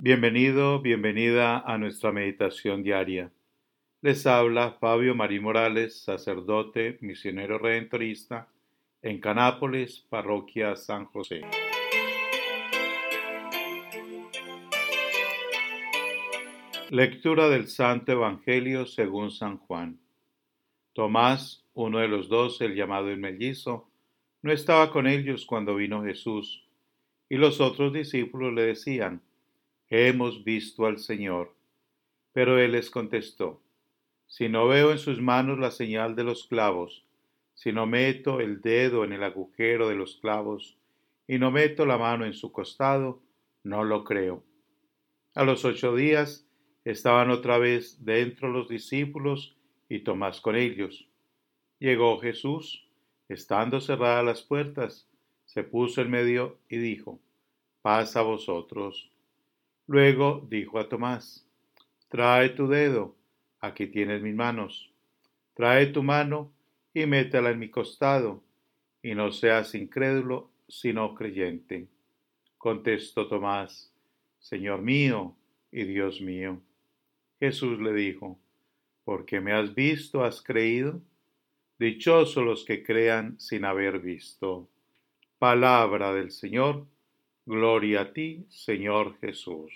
Bienvenido, bienvenida a nuestra meditación diaria. Les habla Fabio Marí Morales, sacerdote, misionero redentorista en Canápolis, parroquia San José. Lectura del Santo Evangelio según San Juan. Tomás, uno de los dos, el llamado el mellizo, no estaba con ellos cuando vino Jesús, y los otros discípulos le decían, Hemos visto al Señor. Pero él les contestó, Si no veo en sus manos la señal de los clavos, si no meto el dedo en el agujero de los clavos, y no meto la mano en su costado, no lo creo. A los ocho días estaban otra vez dentro los discípulos y Tomás con ellos. Llegó Jesús, estando cerradas las puertas, se puso en medio y dijo, Paz a vosotros. Luego dijo a Tomás, Trae tu dedo, aquí tienes mis manos. Trae tu mano y métela en mi costado, y no seas incrédulo, sino creyente. Contestó Tomás, Señor mío y Dios mío. Jesús le dijo, porque me has visto, has creído. Dichosos los que crean sin haber visto. Palabra del Señor. Gloria a ti, Señor Jesús.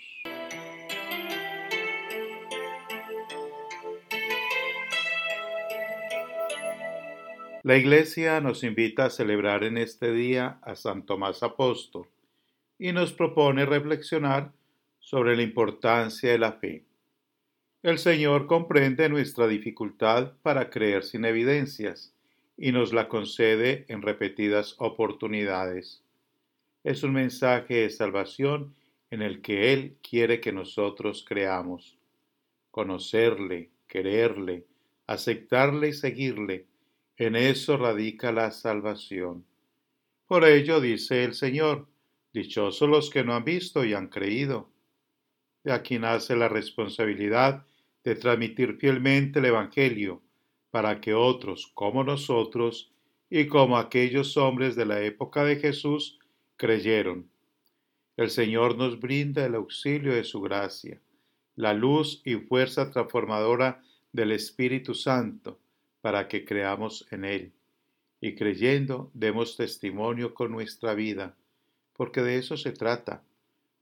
La Iglesia nos invita a celebrar en este día a San Tomás Apóstol y nos propone reflexionar sobre la importancia de la fe. El Señor comprende nuestra dificultad para creer sin evidencias y nos la concede en repetidas oportunidades. Es un mensaje de salvación en el que Él quiere que nosotros creamos. Conocerle, quererle, aceptarle y seguirle, en eso radica la salvación. Por ello dice el Señor, dichosos los que no han visto y han creído. De aquí nace la responsabilidad de transmitir fielmente el Evangelio, para que otros como nosotros y como aquellos hombres de la época de Jesús creyeron. El Señor nos brinda el auxilio de su gracia, la luz y fuerza transformadora del Espíritu Santo, para que creamos en Él, y creyendo demos testimonio con nuestra vida, porque de eso se trata,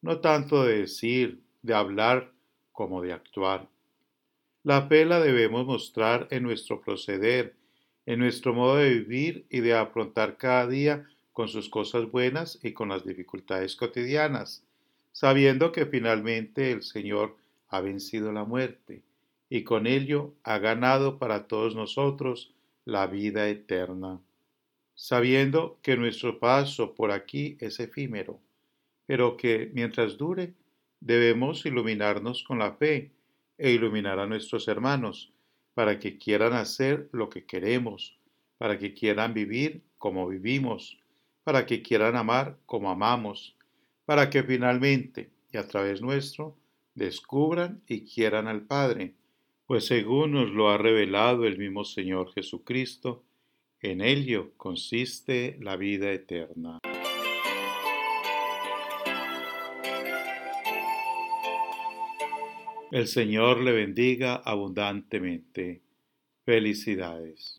no tanto de decir, de hablar, como de actuar. La fe debemos mostrar en nuestro proceder, en nuestro modo de vivir y de afrontar cada día con sus cosas buenas y con las dificultades cotidianas, sabiendo que finalmente el Señor ha vencido la muerte y con ello ha ganado para todos nosotros la vida eterna, sabiendo que nuestro paso por aquí es efímero, pero que mientras dure debemos iluminarnos con la fe e iluminar a nuestros hermanos, para que quieran hacer lo que queremos, para que quieran vivir como vivimos, para que quieran amar como amamos, para que finalmente, y a través nuestro, descubran y quieran al Padre, pues según nos lo ha revelado el mismo Señor Jesucristo, en ello consiste la vida eterna. El Señor le bendiga abundantemente. Felicidades.